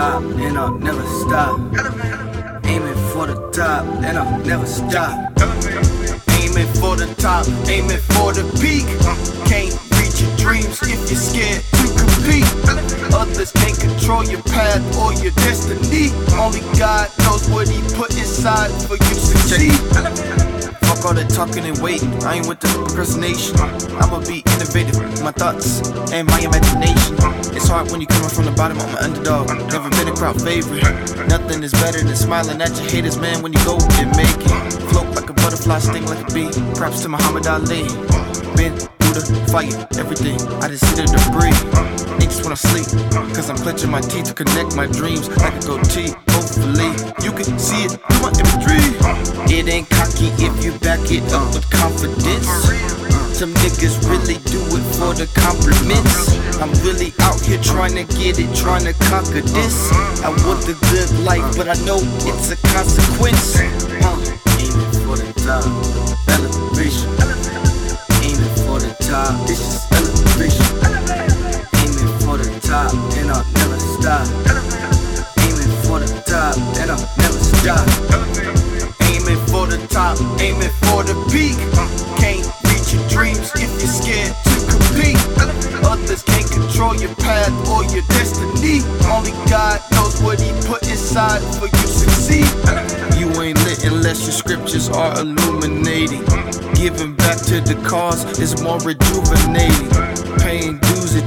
I'll never stop. Aiming for the top, and I'll never stop. Aiming for the top, aiming for the peak. Can't reach your dreams if you're scared to compete. Others can't control your path or your destiny. Only God knows what He put inside for you to succeed. Fuck all that talking and waiting. I ain't with the procrastination. I'ma be innovative with my thoughts and my imagination. It's hard when you coming from the bottom. I'm an underdog. Never been a crowd favorite. Nothing is better than smiling at your haters, man. When you go and make it, float like a butterfly, sting like a bee. Props to Muhammad Ali. Been through the fire, everything. I just see the debris. Niggas wanna sleep, cause I'm clenching my teeth to connect my dreams like a goatee. Hopefully, you can see it ain't cocky if you back it up with confidence. Some niggas really do it for the compliments. I'm really out here trying to get it, trying to conquer this. I want the good life, but I know it's a consequence. Uh, aiming for the top, elevation. Aiming for the top, this is elevation. Aiming for the top, and I'll never stop. Aiming for the top, and I'll never stop. Aiming for the top, aiming for the peak. Can't reach your dreams if you're scared to compete. Others can't control your path or your destiny. Only God knows what He put inside for you to succeed. You ain't lit unless your scriptures are illuminating. Giving back to the cause is more rejuvenating.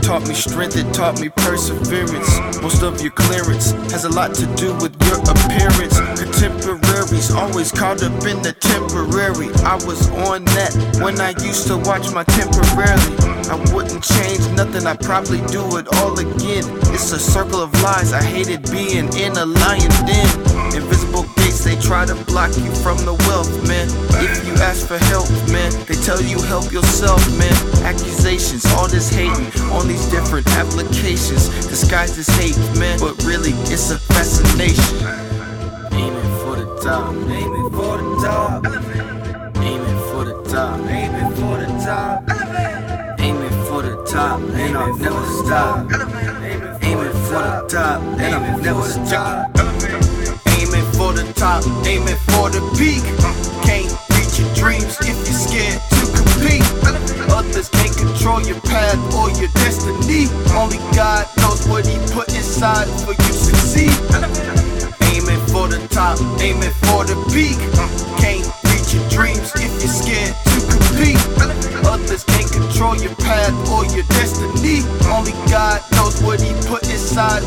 Taught me strength, it taught me perseverance. Most of your clearance has a lot to do with your appearance. Contemporaries always caught up in the temporary. I was on that when I used to watch my temporarily. I wouldn't change nothing, I'd probably do it all again. It's a circle of lies, I hated being in a lion den. Invisible they try to block you from the wealth, man. If you ask for help, man, they tell you help yourself, man. Accusations, all this hating on these different applications. Disguised as hate, man, but really it's a fascination. Aiming for the top, aiming for the top. Aiming for the top, aiming for the top. Aiming for the top, and I'll never stop. Aiming for the top, and I'll never stop. Aiming for the top, aiming for the peak. Can't reach your dreams if you're scared to compete. Others can't control your path or your destiny. Only God knows what He put inside for you to succeed. Aiming for the top, aiming for the peak. Can't reach your dreams if you're scared to compete. Others can't control your path or your destiny. Only God knows what He put inside